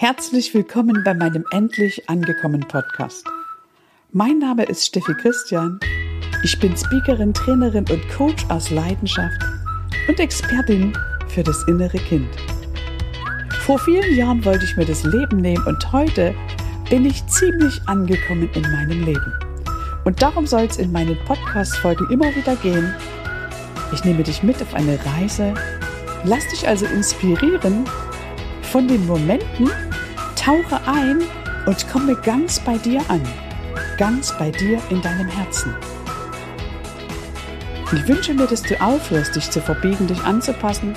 Herzlich willkommen bei meinem endlich angekommen Podcast. Mein Name ist Steffi Christian. Ich bin Speakerin, Trainerin und Coach aus Leidenschaft und Expertin für das innere Kind. Vor vielen Jahren wollte ich mir das Leben nehmen und heute bin ich ziemlich angekommen in meinem Leben. Und darum soll es in meinen Podcast-Folgen immer wieder gehen. Ich nehme dich mit auf eine Reise, lass dich also inspirieren von den Momenten, tauche ein und komme ganz bei dir an, ganz bei dir in deinem Herzen. Ich wünsche mir, dass du aufhörst, dich zu verbiegen, dich anzupassen,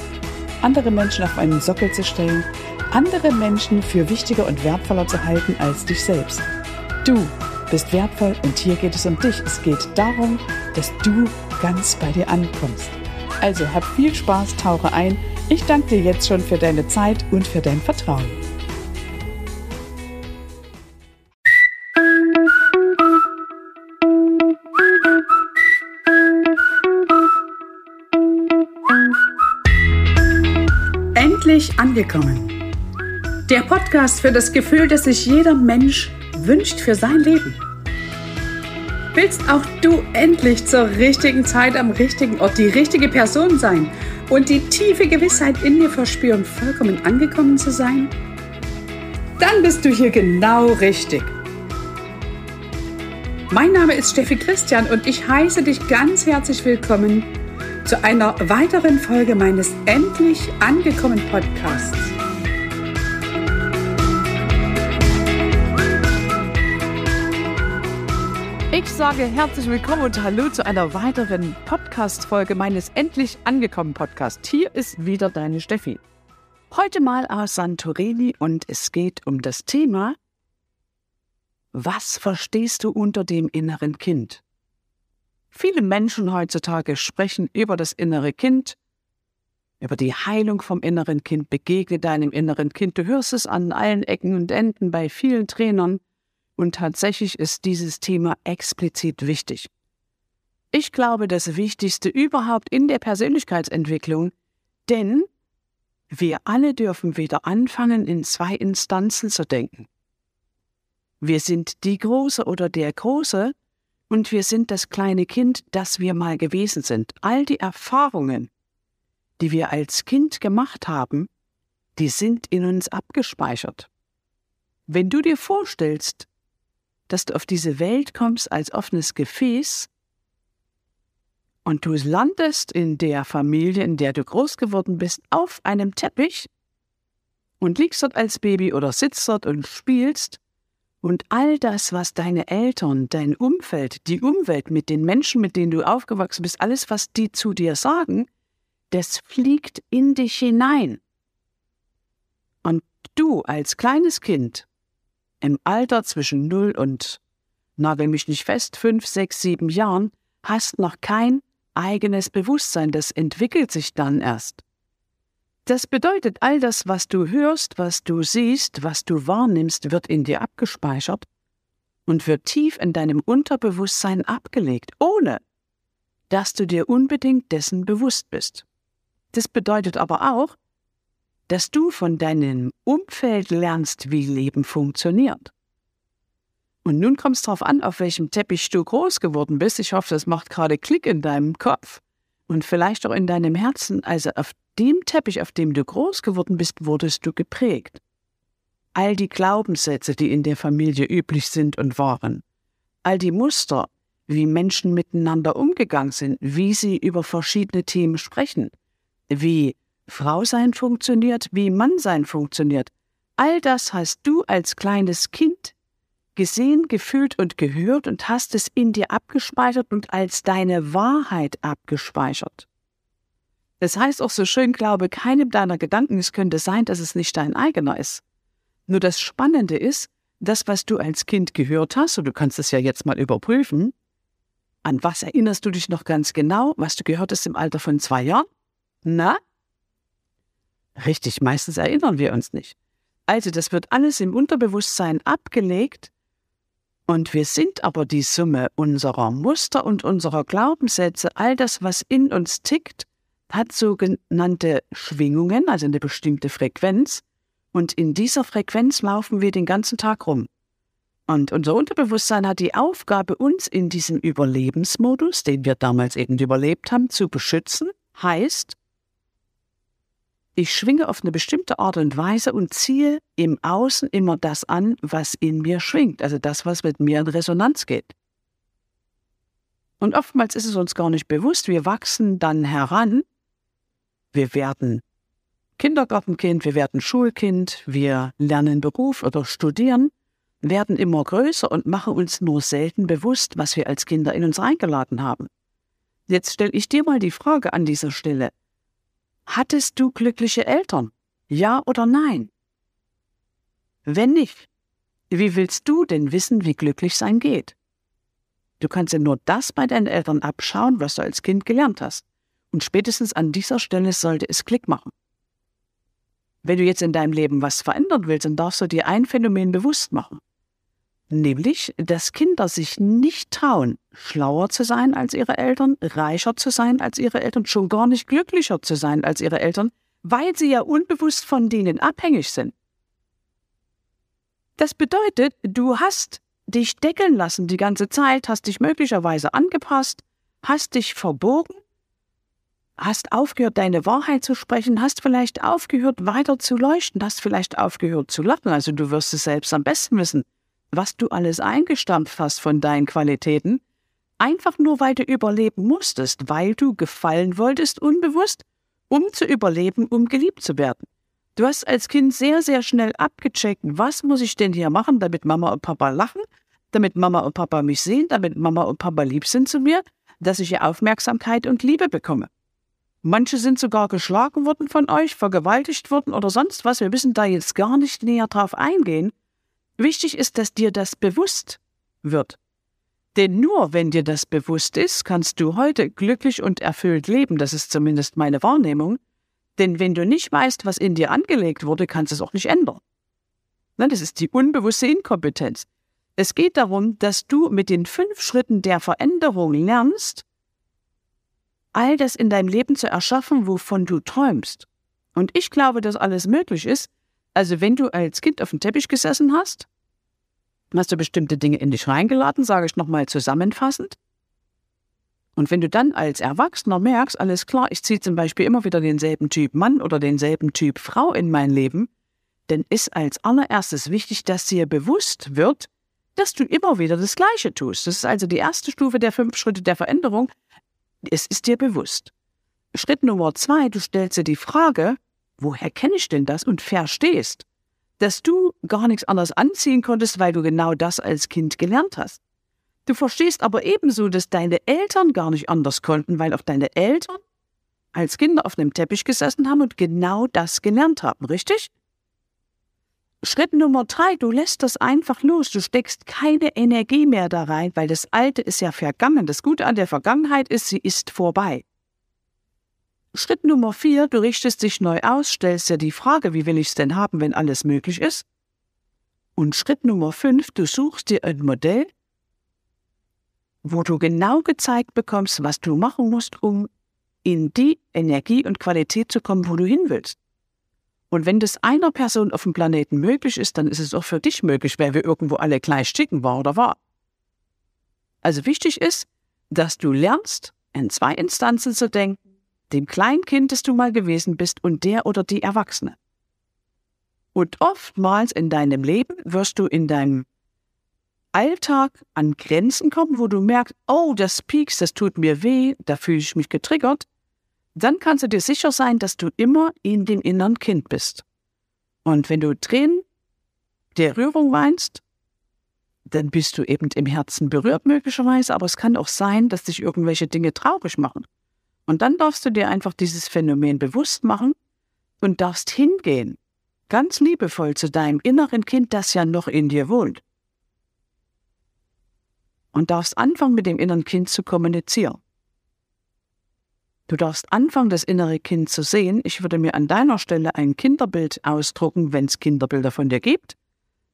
andere Menschen auf einen Sockel zu stellen, andere Menschen für wichtiger und wertvoller zu halten als dich selbst. Du bist wertvoll und hier geht es um dich. Es geht darum, dass du ganz bei dir ankommst. Also hab viel Spaß, tauche ein. Ich danke dir jetzt schon für deine Zeit und für dein Vertrauen. Angekommen. Der Podcast für das Gefühl, das sich jeder Mensch wünscht für sein Leben. Willst auch du endlich zur richtigen Zeit am richtigen Ort die richtige Person sein und die tiefe Gewissheit in dir verspüren, vollkommen angekommen zu sein? Dann bist du hier genau richtig. Mein Name ist Steffi Christian und ich heiße dich ganz herzlich willkommen zu einer weiteren Folge meines Endlich angekommen Podcasts. Ich sage herzlich willkommen und hallo zu einer weiteren Podcast-Folge meines Endlich angekommen Podcasts. Hier ist wieder deine Steffi. Heute mal aus Santorini und es geht um das Thema Was verstehst du unter dem inneren Kind? Viele Menschen heutzutage sprechen über das innere Kind, über die Heilung vom inneren Kind, begegne deinem inneren Kind. Du hörst es an allen Ecken und Enden bei vielen Trainern. Und tatsächlich ist dieses Thema explizit wichtig. Ich glaube, das Wichtigste überhaupt in der Persönlichkeitsentwicklung, denn wir alle dürfen wieder anfangen, in zwei Instanzen zu denken. Wir sind die Große oder der Große und wir sind das kleine Kind, das wir mal gewesen sind. All die Erfahrungen, die wir als Kind gemacht haben, die sind in uns abgespeichert. Wenn du dir vorstellst, dass du auf diese Welt kommst als offenes Gefäß und du landest in der Familie, in der du groß geworden bist, auf einem Teppich und liegst dort als Baby oder sitzt dort und spielst, und all das, was deine Eltern, dein Umfeld, die Umwelt mit den Menschen, mit denen du aufgewachsen bist, alles, was die zu dir sagen, das fliegt in dich hinein. Und du als kleines Kind im Alter zwischen null und, nagel mich nicht fest, fünf, sechs, sieben Jahren, hast noch kein eigenes Bewusstsein, das entwickelt sich dann erst. Das bedeutet, all das, was du hörst, was du siehst, was du wahrnimmst, wird in dir abgespeichert und wird tief in deinem Unterbewusstsein abgelegt, ohne dass du dir unbedingt dessen bewusst bist. Das bedeutet aber auch, dass du von deinem Umfeld lernst, wie Leben funktioniert. Und nun kommt es darauf an, auf welchem Teppich du groß geworden bist. Ich hoffe, das macht gerade Klick in deinem Kopf und vielleicht auch in deinem Herzen. Also auf dem Teppich, auf dem du groß geworden bist, wurdest du geprägt. All die Glaubenssätze, die in der Familie üblich sind und waren, all die Muster, wie Menschen miteinander umgegangen sind, wie sie über verschiedene Themen sprechen, wie Frau sein funktioniert, wie Mann sein funktioniert, all das hast du als kleines Kind gesehen, gefühlt und gehört und hast es in dir abgespeichert und als deine Wahrheit abgespeichert. Das heißt auch so schön, glaube keinem deiner Gedanken, es könnte sein, dass es nicht dein eigener ist. Nur das Spannende ist, das, was du als Kind gehört hast, und du kannst es ja jetzt mal überprüfen, an was erinnerst du dich noch ganz genau, was du gehört hast im Alter von zwei Jahren? Na? Richtig, meistens erinnern wir uns nicht. Also das wird alles im Unterbewusstsein abgelegt und wir sind aber die Summe unserer Muster und unserer Glaubenssätze, all das, was in uns tickt, hat sogenannte Schwingungen, also eine bestimmte Frequenz, Und in dieser Frequenz laufen wir den ganzen Tag rum. Und unser Unterbewusstsein hat die Aufgabe, uns in diesem Überlebensmodus, den wir damals eben überlebt haben, zu beschützen. Heißt, ich schwinge auf eine bestimmte Art und Weise und ziehe im Außen immer das an, was in mir schwingt, also das, was mit mir in Resonanz geht. Und oftmals ist es uns gar nicht bewusst, wir wachsen dann heran, wir werden Kindergartenkind, wir werden Schulkind, wir lernen Beruf oder studieren, werden immer größer und machen uns nur selten bewusst, was wir als Kinder in uns eingeladen haben. Jetzt stelle ich dir mal die Frage an dieser Stelle. Hattest du glückliche Eltern? Ja oder nein? Wenn nicht, wie willst du denn wissen, wie glücklich sein geht? Du kannst ja nur das bei deinen Eltern abschauen, was du als Kind gelernt hast. Und spätestens an dieser Stelle sollte es Klick machen. Wenn du jetzt in deinem Leben was verändern willst, dann darfst du dir ein Phänomen bewusst machen. Nämlich, dass Kinder sich nicht trauen, schlauer zu sein als ihre Eltern, reicher zu sein als ihre Eltern, schon gar nicht glücklicher zu sein als ihre Eltern, weil sie ja unbewusst von denen abhängig sind. Das bedeutet, du hast dich deckeln lassen die ganze Zeit, hast dich möglicherweise angepasst, hast dich verbogen, hast aufgehört, deine Wahrheit zu sprechen, hast vielleicht aufgehört, weiter zu leuchten, hast vielleicht aufgehört zu lachen. Also du wirst es selbst am besten wissen was du alles eingestampft hast von deinen Qualitäten, einfach nur weil du überleben musstest, weil du gefallen wolltest unbewusst, um zu überleben, um geliebt zu werden. Du hast als Kind sehr, sehr schnell abgecheckt, was muss ich denn hier machen, damit Mama und Papa lachen, damit Mama und Papa mich sehen, damit Mama und Papa lieb sind zu mir, dass ich hier Aufmerksamkeit und Liebe bekomme. Manche sind sogar geschlagen worden von euch, vergewaltigt worden oder sonst was. Wir müssen da jetzt gar nicht näher drauf eingehen. Wichtig ist, dass dir das bewusst wird. Denn nur wenn dir das bewusst ist, kannst du heute glücklich und erfüllt leben. Das ist zumindest meine Wahrnehmung. Denn wenn du nicht weißt, was in dir angelegt wurde, kannst du es auch nicht ändern. Das ist die unbewusste Inkompetenz. Es geht darum, dass du mit den fünf Schritten der Veränderung lernst, all das in deinem Leben zu erschaffen, wovon du träumst. Und ich glaube, dass alles möglich ist, also wenn du als Kind auf dem Teppich gesessen hast, hast du bestimmte Dinge in dich reingeladen, sage ich nochmal zusammenfassend. Und wenn du dann als Erwachsener merkst, alles klar, ich ziehe zum Beispiel immer wieder denselben Typ Mann oder denselben Typ Frau in mein Leben, dann ist als allererstes wichtig, dass dir bewusst wird, dass du immer wieder das Gleiche tust. Das ist also die erste Stufe der fünf Schritte der Veränderung. Es ist dir bewusst. Schritt Nummer zwei, du stellst dir die Frage, woher kenne ich denn das und verstehst, dass du gar nichts anderes anziehen konntest, weil du genau das als Kind gelernt hast. Du verstehst aber ebenso, dass deine Eltern gar nicht anders konnten, weil auch deine Eltern als Kinder auf einem Teppich gesessen haben und genau das gelernt haben, richtig? Schritt Nummer drei, du lässt das einfach los. Du steckst keine Energie mehr da rein, weil das Alte ist ja vergangen. Das Gute an der Vergangenheit ist, sie ist vorbei. Schritt Nummer vier, du richtest dich neu aus, stellst dir die Frage, wie will ich es denn haben, wenn alles möglich ist? Und Schritt Nummer fünf, du suchst dir ein Modell, wo du genau gezeigt bekommst, was du machen musst, um in die Energie und Qualität zu kommen, wo du hin willst. Und wenn das einer Person auf dem Planeten möglich ist, dann ist es auch für dich möglich, weil wir irgendwo alle gleich ticken, war oder war. Also wichtig ist, dass du lernst, in zwei Instanzen zu denken, dem Kleinkind, das du mal gewesen bist, und der oder die Erwachsene. Und oftmals in deinem Leben wirst du in deinem Alltag an Grenzen kommen, wo du merkst, oh, das piekst, das tut mir weh, da fühle ich mich getriggert. Dann kannst du dir sicher sein, dass du immer in dem inneren Kind bist. Und wenn du Tränen der Rührung weinst, dann bist du eben im Herzen berührt möglicherweise, aber es kann auch sein, dass dich irgendwelche Dinge traurig machen. Und dann darfst du dir einfach dieses Phänomen bewusst machen und darfst hingehen, ganz liebevoll zu deinem inneren Kind, das ja noch in dir wohnt. Und darfst anfangen, mit dem inneren Kind zu kommunizieren. Du darfst anfangen, das innere Kind zu sehen. Ich würde mir an deiner Stelle ein Kinderbild ausdrucken, wenn es Kinderbilder von dir gibt.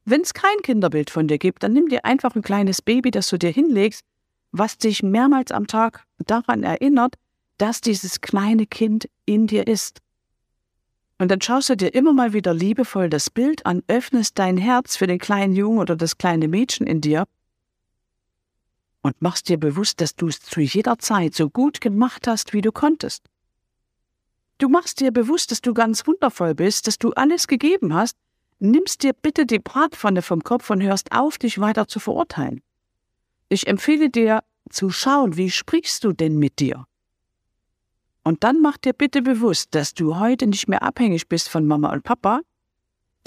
Wenn es kein Kinderbild von dir gibt, dann nimm dir einfach ein kleines Baby, das du dir hinlegst, was dich mehrmals am Tag daran erinnert, dass dieses kleine Kind in dir ist. Und dann schaust du dir immer mal wieder liebevoll das Bild an, öffnest dein Herz für den kleinen Jungen oder das kleine Mädchen in dir und machst dir bewusst, dass du es zu jeder Zeit so gut gemacht hast, wie du konntest. Du machst dir bewusst, dass du ganz wundervoll bist, dass du alles gegeben hast, nimmst dir bitte die Bratpfanne vom Kopf und hörst auf, dich weiter zu verurteilen. Ich empfehle dir zu schauen, wie sprichst du denn mit dir? Und dann mach dir bitte bewusst, dass du heute nicht mehr abhängig bist von Mama und Papa.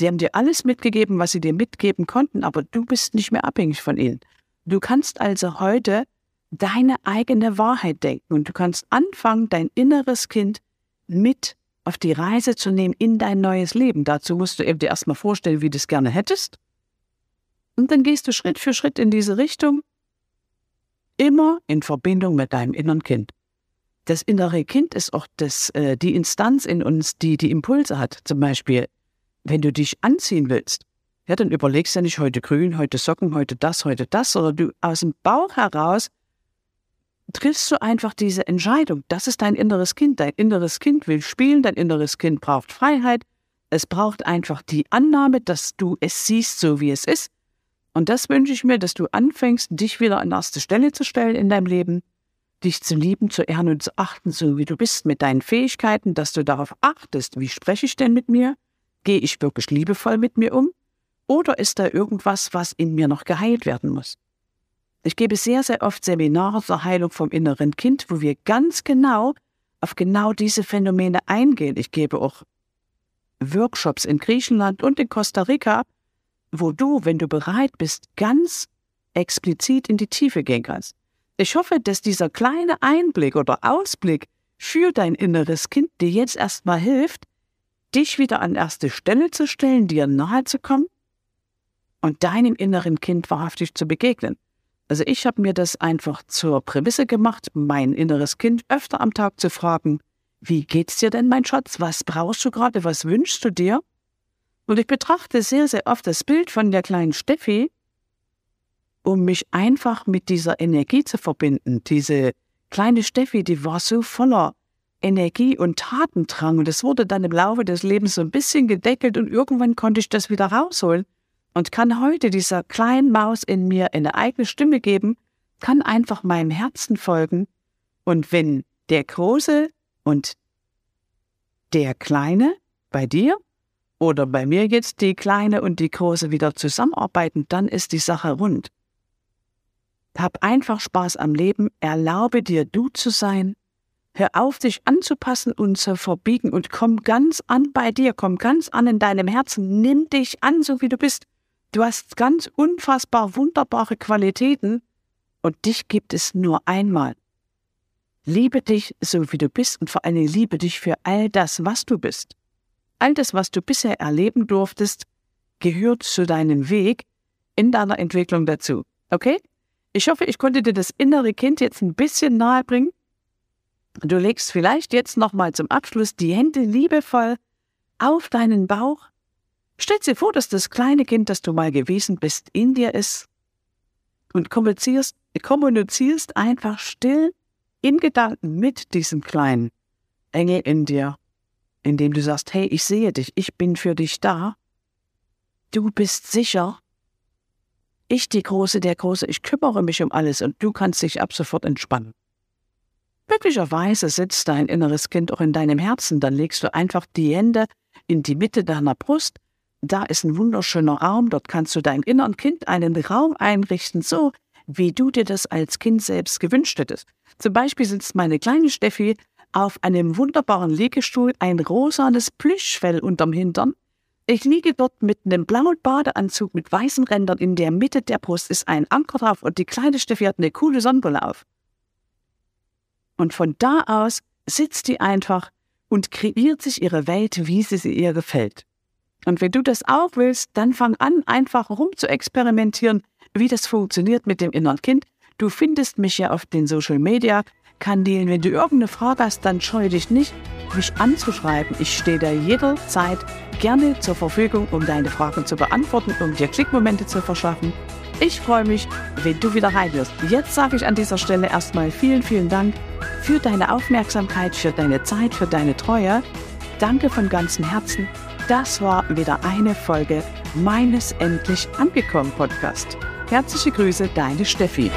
Die haben dir alles mitgegeben, was sie dir mitgeben konnten, aber du bist nicht mehr abhängig von ihnen. Du kannst also heute deine eigene Wahrheit denken und du kannst anfangen, dein inneres Kind mit auf die Reise zu nehmen in dein neues Leben. Dazu musst du eben dir erstmal vorstellen, wie du es gerne hättest. Und dann gehst du Schritt für Schritt in diese Richtung, immer in Verbindung mit deinem inneren Kind das innere Kind ist auch das, äh, die Instanz in uns, die die Impulse hat. Zum Beispiel, wenn du dich anziehen willst, ja, dann überlegst du ja nicht heute grün, heute Socken, heute das, heute das, sondern du aus dem Bauch heraus triffst du einfach diese Entscheidung. Das ist dein inneres Kind. Dein inneres Kind will spielen, dein inneres Kind braucht Freiheit. Es braucht einfach die Annahme, dass du es siehst, so wie es ist. Und das wünsche ich mir, dass du anfängst, dich wieder an erste Stelle zu stellen in deinem Leben dich zu lieben, zu ehren und zu achten, so wie du bist, mit deinen Fähigkeiten, dass du darauf achtest, wie spreche ich denn mit mir? Gehe ich wirklich liebevoll mit mir um? Oder ist da irgendwas, was in mir noch geheilt werden muss? Ich gebe sehr, sehr oft Seminare zur Heilung vom inneren Kind, wo wir ganz genau auf genau diese Phänomene eingehen. Ich gebe auch Workshops in Griechenland und in Costa Rica, wo du, wenn du bereit bist, ganz explizit in die Tiefe gehen kannst. Ich hoffe, dass dieser kleine Einblick oder Ausblick für dein inneres Kind dir jetzt erstmal hilft, dich wieder an erste Stelle zu stellen, dir nahe zu kommen und deinem inneren Kind wahrhaftig zu begegnen. Also ich habe mir das einfach zur Prämisse gemacht, mein inneres Kind öfter am Tag zu fragen, wie geht's dir denn, mein Schatz? Was brauchst du gerade? Was wünschst du dir? Und ich betrachte sehr, sehr oft das Bild von der kleinen Steffi, um mich einfach mit dieser Energie zu verbinden. Diese kleine Steffi, die war so voller Energie und Tatendrang und es wurde dann im Laufe des Lebens so ein bisschen gedeckelt und irgendwann konnte ich das wieder rausholen und kann heute dieser kleinen Maus in mir eine eigene Stimme geben, kann einfach meinem Herzen folgen und wenn der Große und der Kleine bei dir oder bei mir jetzt die Kleine und die Große wieder zusammenarbeiten, dann ist die Sache rund. Hab einfach Spaß am Leben, erlaube dir du zu sein, hör auf, dich anzupassen und zu verbiegen und komm ganz an bei dir, komm ganz an in deinem Herzen, nimm dich an, so wie du bist. Du hast ganz unfassbar wunderbare Qualitäten und dich gibt es nur einmal. Liebe dich so wie du bist und vor allem liebe dich für all das, was du bist. All das, was du bisher erleben durftest, gehört zu deinem Weg in deiner Entwicklung dazu. Okay? Ich hoffe, ich konnte dir das innere Kind jetzt ein bisschen nahe bringen. Du legst vielleicht jetzt nochmal zum Abschluss die Hände liebevoll auf deinen Bauch. Stell dir vor, dass das kleine Kind, das du mal gewesen bist, in dir ist und kommunizierst, kommunizierst einfach still in Gedanken mit diesem kleinen Engel in dir, indem du sagst, hey, ich sehe dich, ich bin für dich da. Du bist sicher, ich die Große, der Große, ich kümmere mich um alles und du kannst dich ab sofort entspannen. Möglicherweise sitzt dein inneres Kind auch in deinem Herzen, dann legst du einfach die Hände in die Mitte deiner Brust. Da ist ein wunderschöner Raum, dort kannst du deinem inneren Kind einen Raum einrichten, so wie du dir das als Kind selbst gewünscht hättest. Zum Beispiel sitzt meine kleine Steffi auf einem wunderbaren Liegestuhl, ein rosanes Plüschfell unterm Hintern ich liege dort mit einem blauen Badeanzug mit weißen Rändern. In der Mitte der Brust ist ein Anker drauf und die kleine Steffi hat eine coole Sonnenbrille auf. Und von da aus sitzt die einfach und kreiert sich ihre Welt, wie sie sie ihr gefällt. Und wenn du das auch willst, dann fang an, einfach rum zu experimentieren, wie das funktioniert mit dem inneren Kind. Du findest mich ja auf den Social Media Kanälen. Wenn du irgendeine Frage hast, dann scheue dich nicht, mich anzuschreiben. Ich stehe da jederzeit gerne zur Verfügung, um deine Fragen zu beantworten, um dir Klickmomente zu verschaffen. Ich freue mich, wenn du wieder reinhörst. Jetzt sage ich an dieser Stelle erstmal vielen, vielen Dank für deine Aufmerksamkeit, für deine Zeit, für deine Treue. danke von ganzem Herzen. Das war wieder eine Folge meines Endlich angekommen Podcast. Herzliche Grüße, deine Steffi.